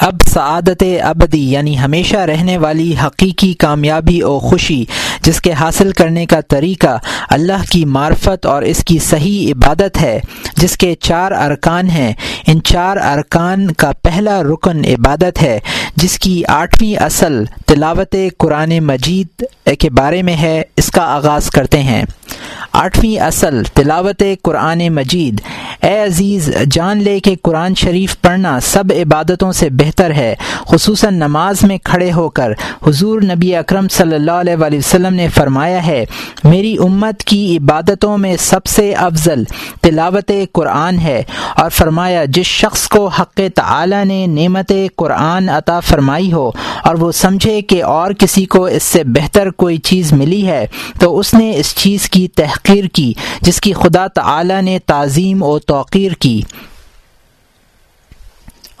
اب سعادت ابدی یعنی ہمیشہ رہنے والی حقیقی کامیابی و خوشی، جس کے حاصل کرنے کا طریقہ اللہ کی معرفت اور اس کی صحیح عبادت ہے، جس کے چار ارکان ہیں۔ ان چار ارکان کا پہلا رکن عبادت ہے، جس کی آٹھویں اصل تلاوت قرآن مجید کے بارے میں ہے، اس کا آغاز کرتے ہیں۔ آٹھویں اصل، تلاوت قرآن مجید۔ اے عزیز، جان لے کہ قرآن شریف پڑھنا سب عبادتوں سے بہتر ہے، خصوصاً نماز میں کھڑے ہو کر۔ حضور نبی اکرم صلی اللہ علیہ وسلم نے فرمایا ہے، میری امت کی عبادتوں میں سب سے افضل تلاوت قرآن ہے۔ اور فرمایا، جس شخص کو حق تعالی نے نعمت قرآن عطا فرمائی ہو اور وہ سمجھے کہ اور کسی کو اس سے بہتر کوئی چیز ملی ہے، تو اس نے اس چیز کی تحقیر کی جس کی خدا تعالی نے تعظیم و توقیر کی۔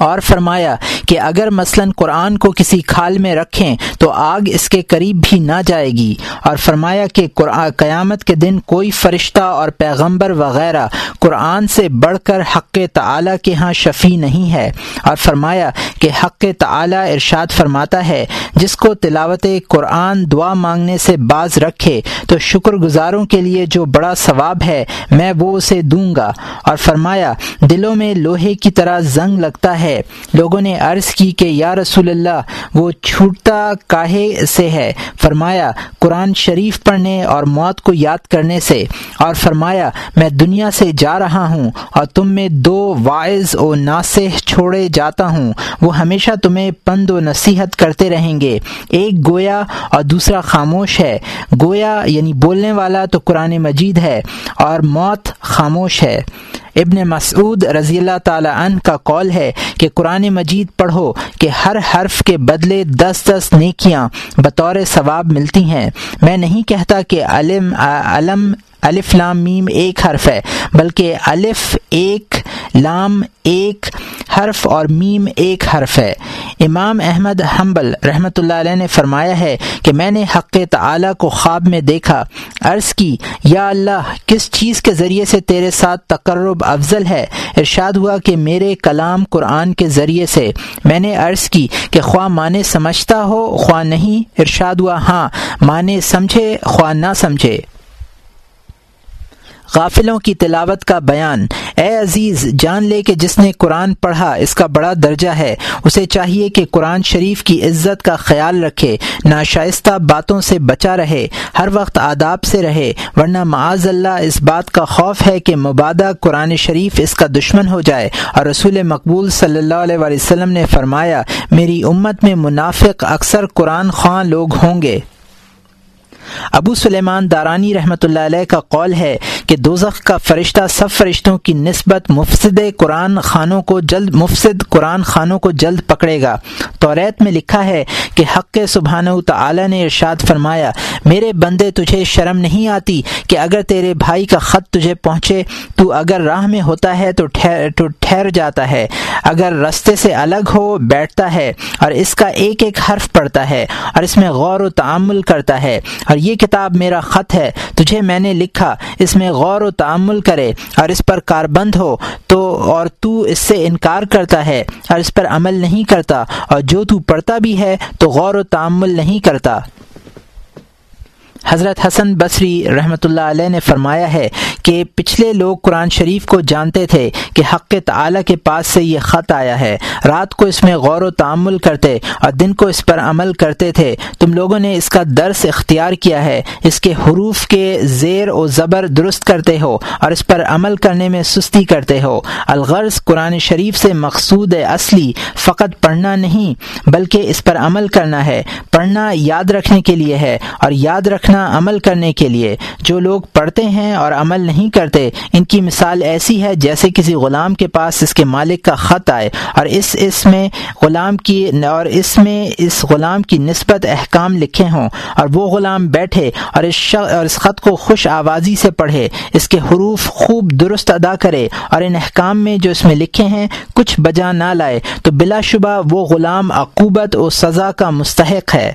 اور فرمایا کہ اگر مثلا قرآن کو کسی کھال میں رکھیں تو آگ اس کے قریب بھی نہ جائے گی۔ اور فرمایا کہ قیامت کے دن کوئی فرشتہ اور پیغمبر وغیرہ قرآن سے بڑھ کر حق تعلیٰ کے ہاں شفیع نہیں ہے۔ اور فرمایا کہ حق تعلیٰ ارشاد فرماتا ہے، جس کو تلاوت قرآن دعا مانگنے سے باز رکھے تو شکر گزاروں کے لیے جو بڑا ثواب ہے، میں وہ اسے دوں گا۔ اور فرمایا، دلوں میں لوہے کی طرح زنگ لگتا ہے ہے۔ لوگوں نے عرض کی کہ یا رسول اللہ، وہ چھوٹتا کاہے سے ہے۔ فرمایا، قرآن شریف پڑھنے اور موت کو یاد کرنے سے۔ اور فرمایا، میں دنیا سے جا رہا ہوں اور تم میں دو واعظ و ناسح چھوڑے جاتا ہوں۔ وہ ہمیشہ تمہیں پند و نصیحت کرتے رہیں گے۔ ایک گویا اور دوسرا خاموش ہے۔ گویا یعنی بولنے والا تو قرآن مجید ہے اور موت خاموش ہے۔ ابن مسعود رضی اللہ تعالیٰ عنہ کا قول ہے کہ قرآن مجید پڑھو کہ ہر حرف کے بدلے دس دس نیکیاں بطور ثواب ملتی ہیں۔ میں نہیں کہتا کہ علم علم، الف لام میم ایک حرف ہے، بلکہ الف ایک لام ایک حرف اور میم ایک حرف ہے۔ امام احمد حنبل رحمۃ اللہ علیہ نے فرمایا ہے کہ میں نے حق تعالی کو خواب میں دیکھا۔ عرض کی، یا اللہ، کس چیز کے ذریعے سے تیرے ساتھ تقرب افضل ہے؟ ارشاد ہوا کہ میرے کلام قرآن کے ذریعے سے۔ میں نے عرض کی کہ خواہ مانے سمجھتا ہو، خواہ نہیں، ارشاد ہوا ہاں مانے سمجھے، خواہ نہ سمجھے۔ غافلوں کی تلاوت کا بیان۔ اے عزیز، جان لے کہ جس نے قرآن پڑھا، اس کا بڑا درجہ ہے۔ اسے چاہیے کہ قرآن شریف کی عزت کا خیال رکھے، ناشائستہ باتوں سے بچا رہے، ہر وقت آداب سے رہے۔ ورنہ معاذ اللہ، اس بات کا خوف ہے کہ مبادہ قرآن شریف اس کا دشمن ہو جائے۔ اور رسول مقبول صلی اللہ علیہ وسلم نے فرمایا، میری امت میں منافق اکثر قرآن خواں لوگ ہوں گے۔ ابو سلیمان دارانی رحمۃ اللہ علیہ کا قول ہے کہ دوزخ کا فرشتہ سب فرشتوں کی نسبت مفسد قرآن خانوں کو جلد مفسد قرآن خانوں کو جلد پکڑے گا۔ تو ریت میں لکھا ہے کہ حق سبحانہ تعالی نے ارشاد فرمایا، میرے بندے، تجھے شرم نہیں آتی کہ اگر تیرے بھائی کا خط تجھے پہنچے، تو اگر راہ میں ہوتا ہے تو ٹھہر تو ٹھہر جاتا ہے۔ اگر رستے سے الگ ہو، بیٹھتا ہے، اور اس کا ایک ایک حرف پڑھتا ہے، اور اس میں غور و تعمل کرتا ہے، اور یہ کتاب میرا خط ہے، تجھے میں نے لکھا، اس میں غور و تعمل کرے، اور اس پر کاربند ہو، تو اور تو اس سے انکار کرتا ہے، اور اس پر عمل نہیں کرتا، اور جو تو پڑھتا بھی ہے، تو غور و تعمل نہیں کرتا۔ حضرت حسن بصری رحمۃ اللہ علیہ نے فرمایا ہے کہ پچھلے لوگ قرآن شریف کو جانتے تھے کہ حق تعلیٰ کے پاس سے یہ خط آیا ہے۔ رات کو اس میں غور و تعمل کرتے اور دن کو اس پر عمل کرتے تھے۔ تم لوگوں نے اس کا درس اختیار کیا ہے۔ اس کے حروف کے زیر و زبر درست کرتے ہو اور اس پر عمل کرنے میں سستی کرتے ہو۔ الغرض قرآن شریف سے مقصود اصلی فقط پڑھنا نہیں، بلکہ اس پر عمل کرنا ہے۔ پڑھنا یاد رکھنے کے لیے ہے اور یاد رکھنا عمل کرنے کے لیے۔ جو لوگ پڑھتے ہیں اور عمل نہیں کرتے، ان کی مثال ایسی ہے جیسے کسی غلام کے پاس اس کے مالک کا خط آئے اور اس اس میں غلام کی اور اس میں اس غلام کی نسبت احکام لکھے ہوں اور وہ غلام بیٹھے اور اس اور اس خط کو خوش آوازی سے پڑھے، اس کے حروف خوب درست ادا کرے اور ان احکام میں جو اس میں لکھے ہیں کچھ بجا نہ لائے۔ تو بلا شبہ وہ غلام عقوبت و سزا کا مستحق ہے۔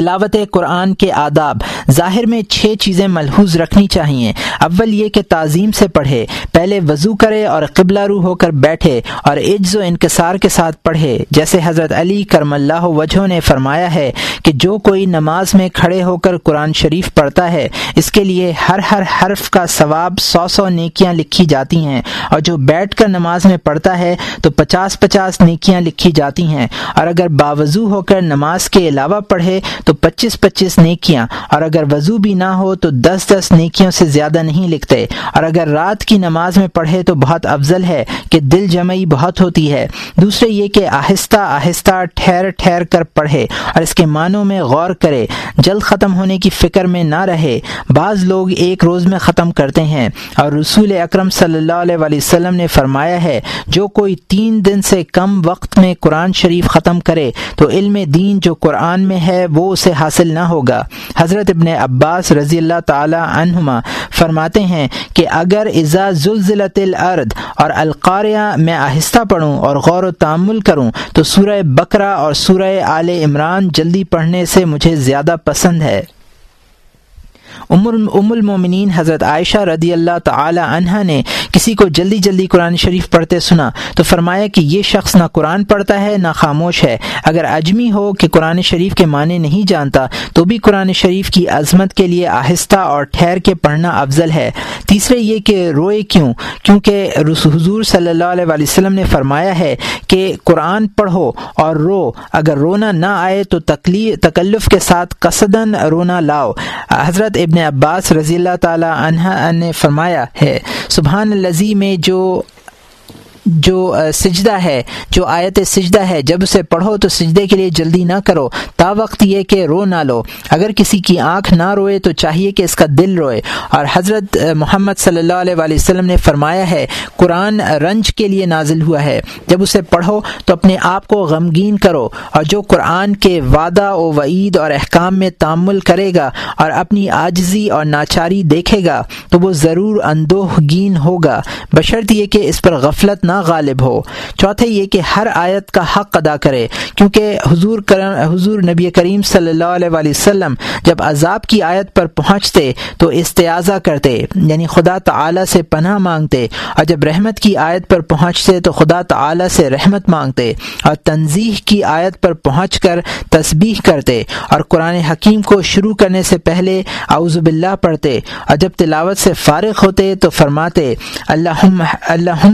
تلاوت قرآن کے آداب، ظاہر میں چھ چیزیں ملحوظ رکھنی چاہیے۔ اول یہ کہ تعظیم سے پڑھے، پہلے وضو کرے اور قبلہ رو ہو کر بیٹھے اور عجز و انکسار کے ساتھ پڑھے۔ جیسے حضرت علی کرم اللہ وجہ نے فرمایا ہے کہ جو کوئی نماز میں کھڑے ہو کر قرآن شریف پڑھتا ہے، اس کے لیے ہر ہر حرف کا ثواب سو سو نیکیاں لکھی جاتی ہیں۔ اور جو بیٹھ کر نماز میں پڑھتا ہے، تو پچاس پچاس نیکیاں لکھی جاتی ہیں۔ اور اگر باوضو ہو کر نماز کے علاوہ پڑھے تو پچیس پچیس نیکیاں۔ اور اگر وضو بھی نہ ہو تو دس دس نیکیوں سے زیادہ نہیں لکھتے۔ اور اگر رات کی نماز میں پڑھے تو بہت افضل ہے کہ دل جمعی بہت ہوتی ہے۔ دوسرے یہ کہ آہستہ آہستہ ٹھہر ٹھہر کر پڑھے اور اس کے معنوں میں غور کرے۔ جلد ختم ہونے کی فکر میں نہ رہے۔ بعض لوگ ایک روز میں ختم کرتے ہیں۔ اور رسول اکرم صلی اللہ علیہ وسلم نے فرمایا ہے، جو کوئی تین دن سے کم وقت میں قرآن شریف ختم کرے تو علم دین جو قرآن میں ہے وہ اسے حاصل نہ ہوگا۔ حضرت ابن عباس رضی اللہ تعالی عنہما فرماتے ہیں کہ اگر ازا زلزلت الارض اور القاریہ میں آہستہ پڑھوں اور غور و تعمل کروں تو سورہ بکرا اور سورہ آل عمران جلدی پڑھنے سے مجھے زیادہ پسند ہے۔ ام المومنین حضرت عائشہ رضی اللہ تعالی عنہ نے کسی کو جلدی جلدی قرآن شریف پڑھتے سنا تو فرمایا کہ یہ شخص نہ قرآن پڑھتا ہے، نہ خاموش ہے۔ اگر اجمی ہو کہ قرآن شریف کے معنی نہیں جانتا تو بھی قرآن شریف کی عظمت کے لیے آہستہ اور ٹھہر کے پڑھنا افضل ہے۔ تیسرے یہ کہ روئے کیوں؟ کیونکہ حضور صلی اللہ علیہ وسلم نے فرمایا ہے کہ قرآن پڑھو اور رو۔ اگر رونا نہ آئے تو تکلف کے ساتھ قصدن رونا لاؤ۔ حضرت ابن عباس رضی اللہ تعالی عنہ نے فرمایا ہے سبحان الزی میں جو جو سجدہ ہے، جو آیت سجدہ ہے، جب اسے پڑھو تو سجدے کے لیے جلدی نہ کرو، تا وقت یہ کہ رو نہ لو۔ اگر کسی کی آنکھ نہ روئے تو چاہیے کہ اس کا دل روئے۔ اور حضرت محمد صلی اللہ علیہ وآلہ وسلم نے فرمایا ہے، قرآن رنج کے لیے نازل ہوا ہے۔ جب اسے پڑھو تو اپنے آپ کو غمگین کرو، اور جو قرآن کے وعدہ و وعید اور احکام میں تعمل کرے گا اور اپنی آجزی اور ناچاری دیکھے گا تو وہ ضرور اندوہ گین ہوگا۔ بشرط یہ کہ اس پر غفلت نہ غالب ہو۔ چوتھے یہ کہ ہر آیت کا حق ادا کرے، کیونکہ حضور حضور نبی کریم صلی اللہ علیہ وآلہ وسلم جب عذاب کی آیت پر پہنچتے تو استعاضہ کرتے یعنی خدا تعالی سے پناہ مانگتے، اور جب رحمت کی آیت پر پہنچتے تو خدا تعالی سے رحمت مانگتے، اور تنظیح کی آیت پر پہنچ کر تسبیح کرتے، اور قرآن حکیم کو شروع کرنے سے پہلے اعوذ باللہ پڑھتے، اور جب تلاوت سے فارغ ہوتے تو فرماتے اللہ اللہ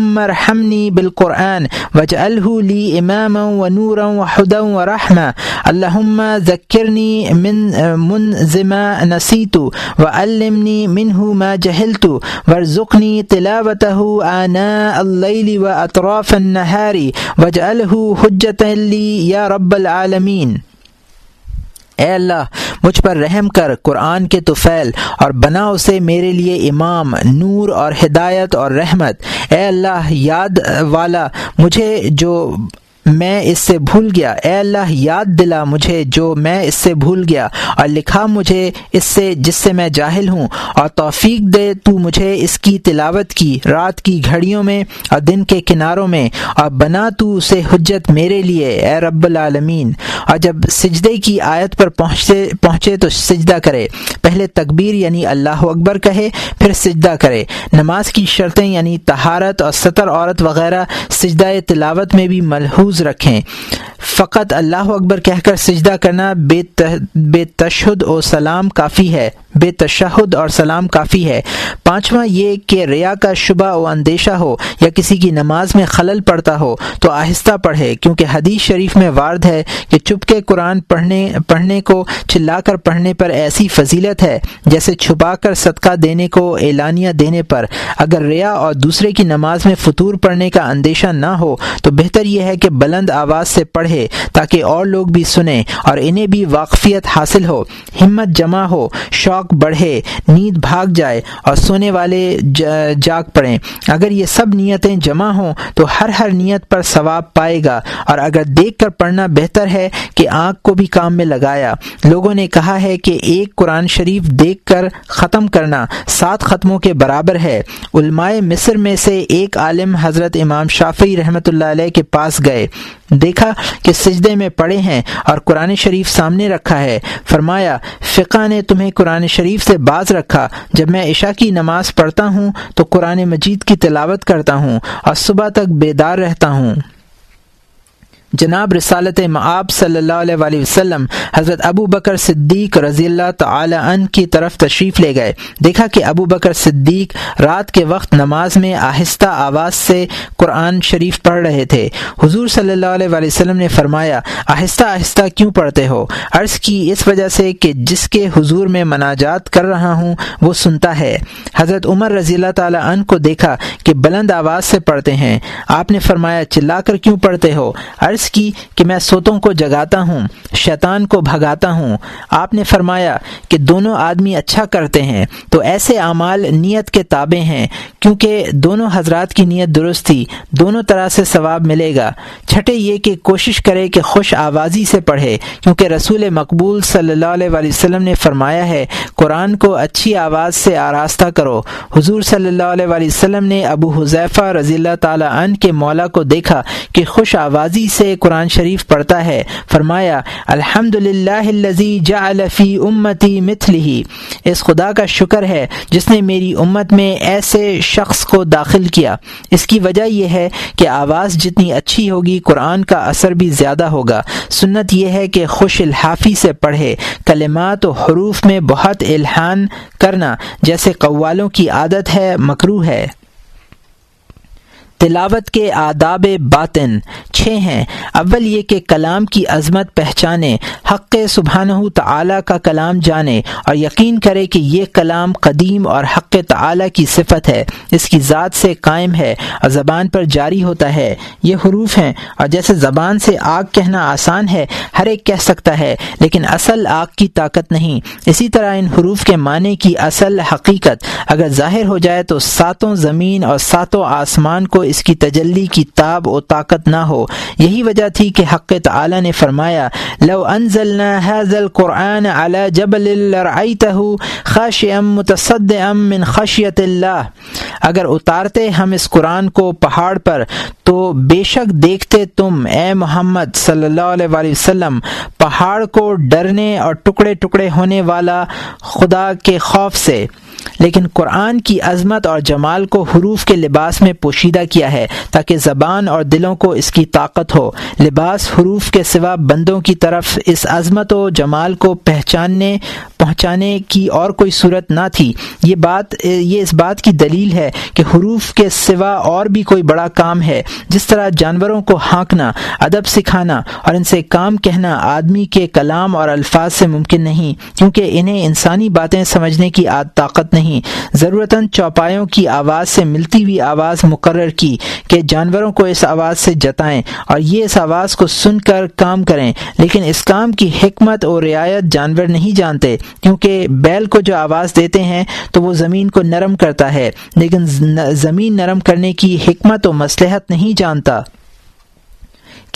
رحمنی بالقرآن وجعله لي إماما ونورا وحدا ورحمة. اللهم ذكرني من منذ ما نسيت وعلمني منه ما جهلت. وارزقني تلاوته آناء الليل وأطراف النهار. واجعله حجة لي يا رب العالمين. اے اللہ مجھ پر رحم کر، قرآن کے توفیل اور بنا اسے میرے لیے امام، نور اور ہدایت اور رحمت۔ اے اللہ، یاد والا، مجھے جو میں اس سے بھول گیا۔ اے اللہ، یاد دلا مجھے جو میں اس سے بھول گیا اور لکھا مجھے اس سے جس سے میں جاہل ہوں۔ اور توفیق دے تو مجھے اس کی تلاوت کی۔ رات کی گھڑیوں میں اور دن کے کناروں میں۔ اور بنا تو اسے حجت میرے لیے، اے رب العالمین۔ اور جب سجدے کی آیت پر پہنچتے پہنچے تو سجدہ کرے۔ پہلے تکبیر یعنی اللہ اکبر کہے، پھر سجدہ کرے۔ نماز کی شرطیں یعنی تہارت اور سطر، عورت وغیرہ سجدہ تلاوت میں بھی ملحوظ رکھیں۔ فقط اللہ اکبر کہہ کر سجدہ کرنا بے بے تشہد و سلام کافی ہے۔ بے تشہد اور سلام کافی ہے۔ پانچواں یہ کہ ریا کا شبہ و اندیشہ ہو یا کسی کی نماز میں خلل پڑتا ہو تو آہستہ پڑھے، کیونکہ حدیث شریف میں وارد ہے کہ چپ کے قرآن پڑھنے پڑھنے کو، چلا کر پڑھنے پر ایسی فضیلت ہے جیسے چھپا کر صدقہ دینے کو، اعلانیہ دینے پر۔ اگر ریا اور دوسرے کی نماز میں فطور پڑھنے کا اندیشہ نہ ہو تو بہتر یہ ہے کہ بلند آواز سے پڑھے تاکہ اور لوگ بھی سنیں اور انہیں بھی واقفیت حاصل ہو، ہمت جمع ہو، شوق شوق بڑھے، نیند بھاگ جائے اور سونے والے جاگ پڑیں۔ اگر یہ سب نیتیں جمع ہوں تو ہر ہر نیت پر ثواب پائے گا۔ اور اگر دیکھ کر پڑھنا بہتر ہے کہ آنکھ کو بھی کام میں لگایا۔ لوگوں نے کہا ہے کہ ایک قرآن شریف دیکھ کر ختم کرنا سات ختموں کے برابر ہے۔ علماء مصر میں سے ایک عالم حضرت امام شافی رحمۃ اللہ علیہ کے پاس گئے۔ دیکھا کہ سجدے میں پڑے ہیں اور قرآن شریف سامنے رکھا ہے۔ فرمایا، فقہ نے تمہیں قرآن شریف سے باز رکھا۔ جب میں عشاء کی نماز پڑھتا ہوں تو قرآن مجید کی تلاوت کرتا ہوں اور صبح تک بیدار رہتا ہوں۔ جناب رسالت معاب صلی اللہ علیہ وآلہ وسلم حضرت ابو بکر صدیق رضی اللہ تعالی عنہ کی طرف تشریف لے گئے۔ دیکھا کہ ابو بکر صدیق رات کے وقت نماز میں آہستہ آواز سے قرآن شریف پڑھ رہے تھے۔ حضور صلی اللہ علیہ وآلہ وسلم نے فرمایا، آہستہ آہستہ کیوں پڑھتے ہو؟ عرض کی اس وجہ سے کہ جس کے حضور میں مناجات کر رہا ہوں، وہ سنتا ہے۔ حضرت عمر رضی اللہ تعالی عنہ کو دیکھا کہ بلند آواز سے پڑھتے ہیں۔ آپ نے فرمایا، چلا کر کیوں پڑھتے ہو؟ عرض کی کہ میں سوتوں کو جگاتا ہوں، شیطان کو بھگاتا ہوں۔ آپ نے فرمایا کہ دونوں آدمی اچھا کرتے ہیں، تو ایسے اعمال نیت کے تابع ہیں، کیونکہ دونوں حضرات کی نیت درست تھی، دونوں طرح سے ثواب ملے گا۔ چھٹے یہ کہ کوشش کرے کہ خوش آوازی سے پڑھے، کیونکہ رسول مقبول صلی اللہ علیہ وآلہ وسلم نے فرمایا ہے، قرآن کو اچھی آواز سے آراستہ کرو۔ حضور صلی اللہ علیہ وآلہ وسلم نے ابو حذیفہ رضی اللہ تعالیٰ عنہ کے مولا کو دیکھا کہ خوش آوازی سے قرآن شریف پڑھتا ہے۔ فرمایا الحمد للہ فی امتی مثلی اس خدا کا شکر ہے جس نے میری امت میں ایسے شخص کو داخل کیا۔ اس کی وجہ یہ ہے کہ آواز جتنی اچھی ہوگی، قرآن کا اثر بھی زیادہ ہوگا۔ سنت یہ ہے کہ خوش الحافی سے پڑھے۔ کلمات و حروف میں بہت الحان کرنا جیسے قوالوں کی عادت ہے مکرو ہے۔ تلاوت کے آداب باطن چھ ہیں۔ اول یہ کہ کلام کی عظمت پہچانے، حق سبحانہ تعالی کا کلام جانے اور یقین کرے کہ یہ کلام قدیم اور حق تعالی کی صفت ہے، اس کی ذات سے قائم ہے اور زبان پر جاری ہوتا ہے۔ یہ حروف ہیں اور جیسے زبان سے آگ کہنا آسان ہے، ہر ایک کہہ سکتا ہے، لیکن اصل آگ کی طاقت نہیں۔ اسی طرح ان حروف کے معنی کی اصل حقیقت اگر ظاہر ہو جائے تو ساتوں زمین اور ساتوں آسمان کو اس کی تجلی کی تاب و طاقت نہ ہو۔ یہی وجہ تھی کہ حق تعالی نے فرمایا، لو انزلنا هذا القرآن على جبل لرأيته خاشعا متصدعا من خشیت اللہ۔ اگر اتارتے ہم اس قرآن کو پہاڑ پر، تو بے شک دیکھتے تم، اے محمد صلی اللہ علیہ وآلہ وسلم، پہاڑ کو ڈرنے اور ٹکڑے ٹکڑے ہونے والا خدا کے خوف سے۔ لیکن قرآن کی عظمت اور جمال کو حروف کے لباس میں پوشیدہ کیا ہے تاکہ زبان اور دلوں کو اس کی طاقت ہو۔ لباس حروف کے سوا بندوں کی طرف اس عظمت و جمال کو پہچاننے، پہنچانے کی اور کوئی صورت نہ تھی۔ یہ بات، یہ اس بات کی دلیل ہے کہ حروف کے سوا اور بھی کوئی بڑا کام ہے۔ جس طرح جانوروں کو ہانکنا، ادب سکھانا اور ان سے کام کہنا آدمی کے کلام اور الفاظ سے ممکن نہیں، کیونکہ انہیں انسانی باتیں سمجھنے کی طاقت نہیں۔ نہیں۔ ضرورتاً چوپایوں کی آواز سے ملتی ہوئی آواز مقرر کی کہ جانوروں کو اس آواز سے جتائیں اور یہ اس آواز کو سن کر کام کریں۔ لیکن اس کام کی حکمت اور رعایت جانور نہیں جانتے، کیونکہ بیل کو جو آواز دیتے ہیں تو وہ زمین کو نرم کرتا ہے۔ لیکن زمین نرم کرنے کی حکمت و مسلحت نہیں جانتا۔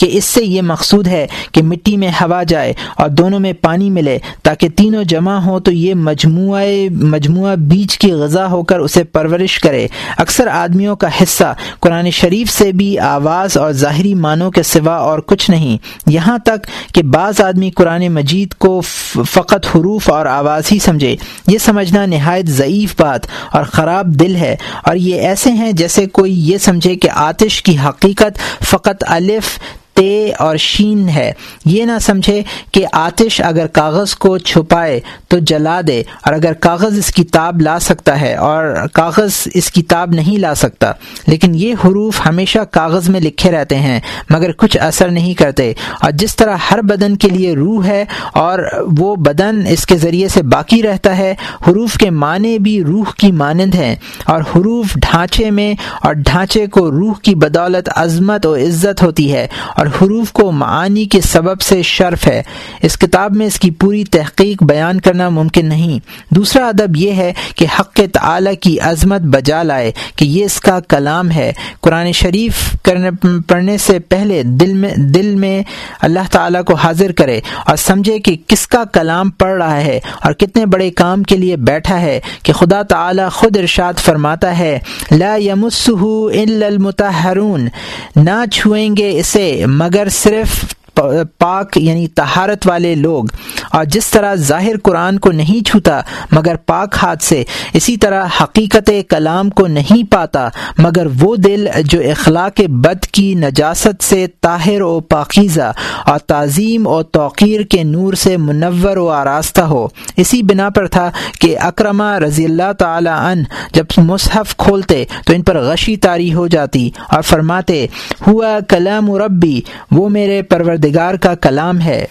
کہ اس سے یہ مقصود ہے کہ مٹی میں ہوا جائے اور دونوں میں پانی ملے تاکہ تینوں جمع ہوں تو یہ مجموعہ مجموعہ بیج کی غذا ہو کر اسے پرورش کرے۔ اکثر آدمیوں کا حصہ قرآن شریف سے بھی آواز اور ظاہری معنوں کے سوا اور کچھ نہیں۔ یہاں تک کہ بعض آدمی قرآن مجید کو فقط حروف اور آواز ہی سمجھے۔ یہ سمجھنا نہایت ضعیف بات اور خراب دل ہے اور یہ ایسے ہیں جیسے کوئی یہ سمجھے کہ آتش کی حقیقت فقط الف تے اور شین ہے۔ یہ نہ سمجھے کہ آتش اگر کاغذ کو چھپائے تو جلا دے، اور اگر کاغذ اس کتاب لا سکتا ہے اور کاغذ اس کتاب نہیں لا سکتا۔ لیکن یہ حروف ہمیشہ کاغذ میں لکھے رہتے ہیں، مگر کچھ اثر نہیں کرتے۔ اور جس طرح ہر بدن کے لیے روح ہے اور وہ بدن اس کے ذریعے سے باقی رہتا ہے، حروف کے معنی بھی روح کی مانند ہیں۔ اور حروف ڈھانچے میں اور ڈھانچے کو روح کی بدولت، عظمت و عزت ہوتی ہے۔ اور حروف کو معانی کے سبب سے شرف ہے۔ اس کتاب میں اس کی پوری تحقیق بیان کرنا ممکن نہیں۔ دوسرا ادب یہ ہے کہ حق تعالی کی عظمت بجا لائے کہ یہ اس کا کلام ہے۔ قرآن شریف کرنے پڑھنے سے پہلے دل میں دل میں اللہ تعالیٰ کو حاضر کرے اور سمجھے کہ کس کا کلام پڑھ رہا ہے اور کتنے بڑے کام کے لیے بیٹھا ہے کہ خدا تعالی خود ارشاد فرماتا ہے، لا یمسہ الا المتحرون نہ چھوئیں گے اسے مگر صرف پاک یعنی تہارت والے لوگ، اور جس طرح ظاہر قرآن کو نہیں چھوتا، مگر پاک ہاتھ سے، اسی طرح حقیقت کلام کو نہیں پاتا، مگر وہ دل جو اخلاق بد کی نجاست سے طاہر و پاکیزہ، اور تعظیم و توقیر کے نور سے منور و آراستہ ہو۔ اسی بنا پر تھا کہ اکرما رضی اللہ تعالی عنہ جب مصحف کھولتے، تو ان پر غشی تاری ہو جاتی، اور فرماتے، ہوا کلام ربی، وہ میرے پرور پروردگار کا کلام ہے۔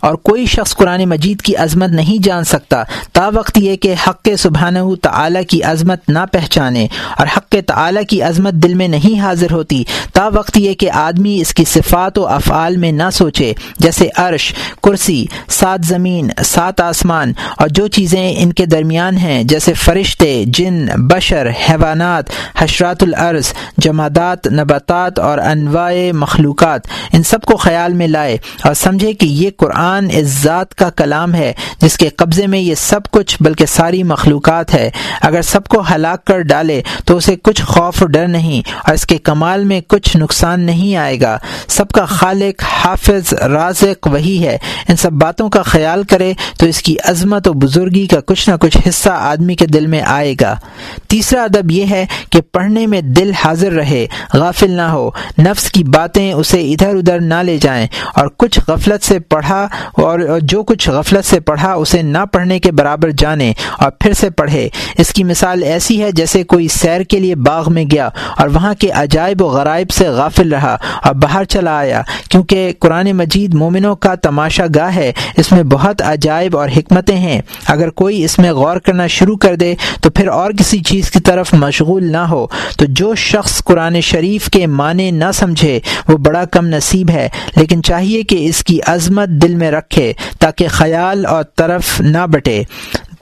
اور کوئی شخص قرآن مجید کی عظمت نہیں جان سکتا، تا وقت یہ کہ حق سبحانہ تعالی کی عظمت نہ پہچانے اور حق تعالی کی عظمت دل میں نہیں حاضر ہوتی، تا وقت یہ کہ آدمی اس کی صفات و افعال میں نہ سوچے، جیسے عرش، کرسی، سات زمین، سات آسمان اور جو چیزیں ان کے درمیان ہیں، جیسے فرشتے، جن، بشر، حیوانات، حشرات العرض، جمادات، نباتات اور انواع مخلوقات، ان سب کو خیال میں لائے اور سمجھے کہ یہ قرآن قرآن اس ذات کا کلام ہے، جس کے قبضے میں یہ سب کچھ بلکہ ساری مخلوقات ہے۔ اگر سب کو ہلاک کر ڈالے تو اسے کچھ خوف و ڈر نہیں اور اس کے کمال میں کچھ نقصان نہیں آئے گا۔ سب کا خالق، حافظ، رازق وہی ہے۔ ان سب باتوں کا خیال کرے تو اس کی عظمت و بزرگی کا کچھ نہ کچھ حصہ آدمی کے دل میں آئے گا۔ تیسرا ادب یہ ہے کہ پڑھنے میں دل حاضر رہے، غافل نہ ہو۔ نفس کی باتیں اسے ادھر ادھر نہ لے جائیں اور کچھ غفلت سے پڑھا اور جو کچھ غفلت سے پڑھا اسے نہ پڑھنے کے برابر جانے اور پھر سے پڑھے۔ اس کی مثال ایسی ہے جیسے کوئی سیر کے لیے باغ میں گیا اور وہاں کے عجائب و غرائب سے غافل رہا اور باہر چلا آیا۔ کیونکہ قرآن مجید مومنوں کا تماشا گاہ ہے، اس میں بہت عجائب اور حکمتیں ہیں۔ اگر کوئی اس میں غور کرنا شروع کر دے تو پھر اور کسی چیز کی طرف مشغول نہ ہو۔ تو جو شخص قرآن شریف کے معنی نہ سمجھے وہ بڑا کم نصیب ہے، لیکن چاہیے کہ اس کی عظمت دل میں رکھے تاکہ خیال اور طرف نہ بٹے۔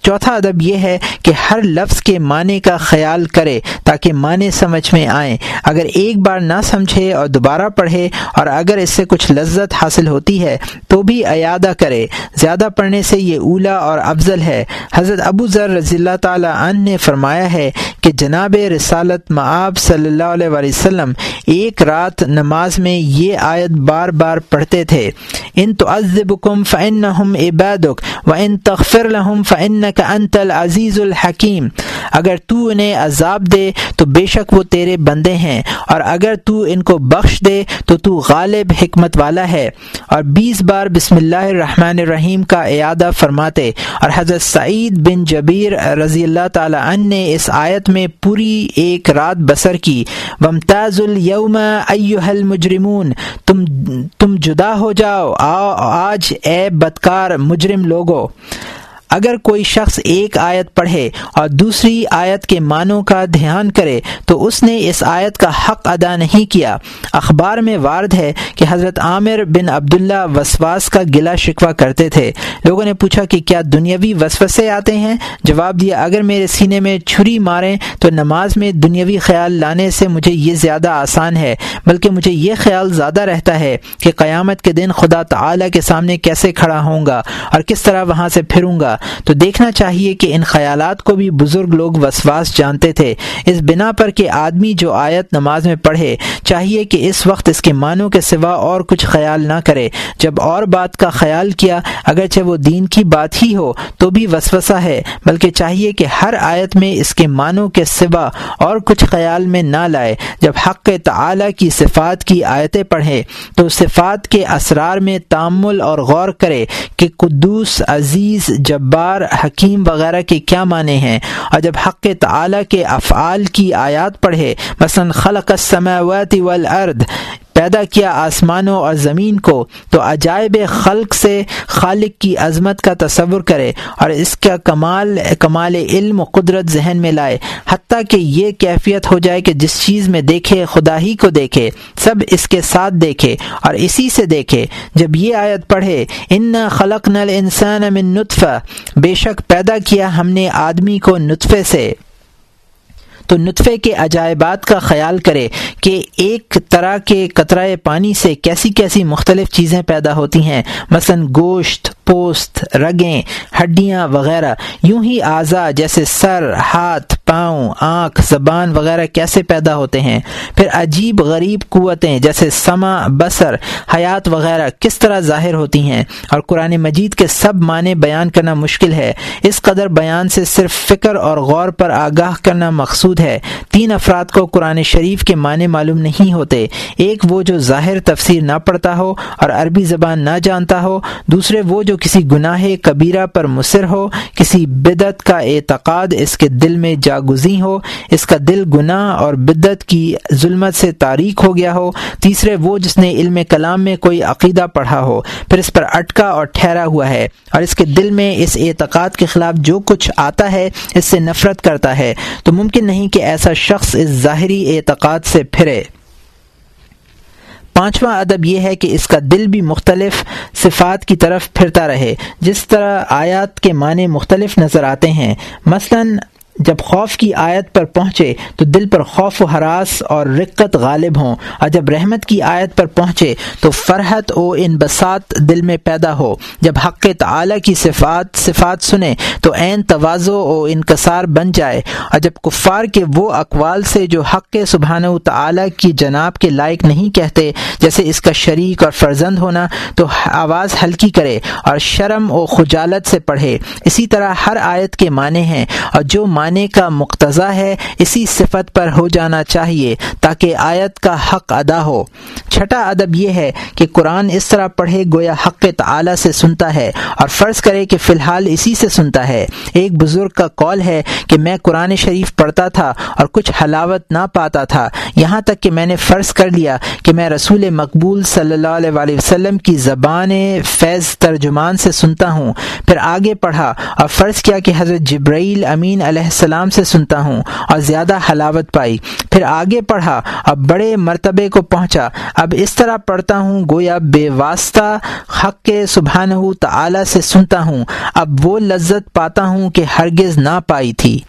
چوتھا ادب یہ ہے کہ ہر لفظ کے معنی کا خیال کرے تاکہ معنی سمجھ میں آئیں۔ اگر ایک بار نہ سمجھے اور دوبارہ پڑھے اور اگر اس سے کچھ لذت حاصل ہوتی ہے تو بھی ایادہ کرے۔ زیادہ پڑھنے سے یہ اولا اور افضل ہے۔ حضرت ابو ذر رضی اللہ تعالیٰ عنہ نے فرمایا ہے کہ جناب رسالت معاب صلی اللہ علیہ وسلم ایک رات نماز میں یہ آیت بار بار پڑھتے تھے۔ ان تو ازبکم فن عبادک و ان تغفر لہم فن کا انت العزیز الحکیم۔ اگر تو انہیں عذاب دے، تو بے شک وہ تیرے بندے ہیں۔ اور اگر تو ان کو بخش دے، تو تو غالب حکمت والا ہے۔ اور بیس بار بسم اللہ الرحمن الرحیم کا اعادہ فرماتے۔ اور حضرت سعید بن جبیر رضی اللہ تعالی عنہ نے اس آیت میں پوری ایک رات بسر کی۔ ومتاز الوم المجرمون۔ تم تم جدا ہو جاؤ آج اے بدکار مجرم لوگو۔ اگر کوئی شخص ایک آیت پڑھے اور دوسری آیت کے معنوں کا دھیان کرے تو اس نے اس آیت کا حق ادا نہیں کیا۔ اخبار میں وارد ہے کہ حضرت عامر بن عبداللہ وسواس کا گلا شکوہ کرتے تھے۔ لوگوں نے پوچھا کہ کیا دنیاوی وسوسے آتے ہیں؟ جواب دیا، اگر میرے سینے میں چھری ماریں تو نماز میں دنیاوی خیال لانے سے مجھے یہ زیادہ آسان ہے، بلکہ مجھے یہ خیال زیادہ رہتا ہے کہ قیامت کے دن خدا تعالی کے سامنے کیسے کھڑا ہوں گا اور کس طرح وہاں سے پھروں گا۔ تو دیکھنا چاہیے کہ ان خیالات کو بھی بزرگ لوگ وسواس جانتے تھے۔ اس بنا پر کہ آدمی جو آیت نماز میں پڑھے، چاہیے کہ اس وقت اس کے معنوں کے سوا اور کچھ خیال نہ کرے۔ جب اور بات کا خیال کیا، اگرچہ وہ دین کی بات ہی ہو، تو بھی وسوسہ ہے۔ بلکہ چاہیے کہ ہر آیت میں اس کے معنوں کے سوا اور کچھ خیال میں نہ لائے۔ جب حق تعالی کی صفات کی آیتیں پڑھے تو صفات کے اسرار میں تعمل اور غور کرے کہ قدوس عزیز جب جبار حکیم وغیرہ کے کیا معنی ہیں؟ اور جب حق تعالی کے افعال کی آیات پڑھے، مثلا خلق السماوات والارض پیدا کیا آسمانوں اور زمین کو، تو عجائب خلق سے خالق کی عظمت کا تصور کرے اور اس کا کمال کمال علم و قدرت ذہن میں لائے۔ حتیٰ کہ یہ کیفیت ہو جائے کہ جس چیز میں دیکھے، خدا ہی کو دیکھے، سب اس کے ساتھ دیکھے اور اسی سے دیکھے۔ جب یہ آیت پڑھے، ان خلق نل انسان من نطفہ بے شک پیدا کیا ہم نے آدمی کو نطفے سے۔ تو نطفے کے عجائبات کا خیال کرے کہ ایک طرح کے قطرۂ پانی سے کیسی کیسی مختلف چیزیں پیدا ہوتی ہیں۔ مثلا گوشت پوست، رگیں، ہڈیاں وغیرہ۔ یوں ہی اعضا جیسے سر، ہاتھ، پاؤں، آنکھ، زبان وغیرہ کیسے پیدا ہوتے ہیں؟ پھر عجیب غریب قوتیں جیسے سما، بصر، حیات وغیرہ کس طرح ظاہر ہوتی ہیں؟ اور قرآن مجید کے سب معنی بیان کرنا مشکل ہے۔ اس قدر بیان سے صرف فکر اور غور پر آگاہ کرنا مقصود ہے۔ تین افراد کو قرآن شریف کے معنی معلوم نہیں ہوتے۔ ایک وہ جو ظاہر تفسیر نہ پڑھتا ہو اور عربی زبان نہ جانتا ہو، دوسرے وہ جو کسی گناہ کبیرہ پر مصر ہو، کسی بدت کا اعتقاد اس کے دل میں جاگزی ہو، اس کا دل گناہ اور بدت کی ظلمت سے تاریخ ہو گیا ہو، تیسرے وہ جس نے علم کلام میں کوئی عقیدہ پڑھا ہو، پھر اس پر اٹکا اور ٹھہرا ہوا ہے، اور اس کے دل میں اس اعتقاد کے خلاف جو کچھ آتا ہے، اس سے نفرت کرتا ہے۔ تو ممکن نہیں کہ ایسا شخص اس ظاہری اعتقاد سے پھرے۔ پانچواں ادب یہ ہے کہ اس کا دل بھی مختلف صفات کی طرف پھرتا رہے۔ جس طرح آیات کے معنی مختلف نظر آتے ہیں۔ مثلاً جب خوف کی آیت پر پہنچے تو دل پر خوف و حراس اور رقت غالب ہوں۔ اور جب رحمت کی آیت پر پہنچے تو فرحت و انبساط دل میں پیدا ہو۔ جب حق تعلیٰ کی صفات صفات سنے تو عین توازو و انکسار بن جائے۔ اور جب کفار کے وہ اقوال سے جو حق سبحانہ و تعلیٰ کی جناب کے لائق نہیں کہتے، جیسے اس کا شریک اور فرزند ہونا، تو آواز ہلکی کرے اور شرم و خجالت سے پڑھے۔ اسی طرح ہر آیت کے معنی ہیں۔ اور جو معنی کا مقتضا ہے، اسی صفت پر ہو جانا چاہیے تاکہ آیت کا حق ادا ہو۔ چھٹا ادب یہ ہے کہ قرآن اس طرح پڑھے گویا حق تعلیٰ سے سنتا ہے اور فرض کرے کہ فی الحال اسی سے سنتا ہے۔ ایک بزرگ کا قول ہے کہ میں قرآن شریف پڑھتا تھا اور کچھ حلاوت نہ پاتا تھا۔ یہاں تک کہ میں نے فرض کر لیا کہ میں رسول مقبول صلی اللہ علیہ وسلم کی زبان فیض ترجمان سے سنتا ہوں۔ پھر آگے پڑھا اور فرض کیا کہ حضرت جبرائیل امین علیہ السلام سے سنتا ہوں اور زیادہ حلاوت پائی۔ پھر آگے پڑھا، اب بڑے مرتبے کو پہنچا۔ اب اس طرح پڑھتا ہوں، گویا بے واسطہ حق کے سبحانہ تعالی سے سنتا ہوں۔ اب وہ لذت پاتا ہوں کہ ہرگز نہ پائی تھی۔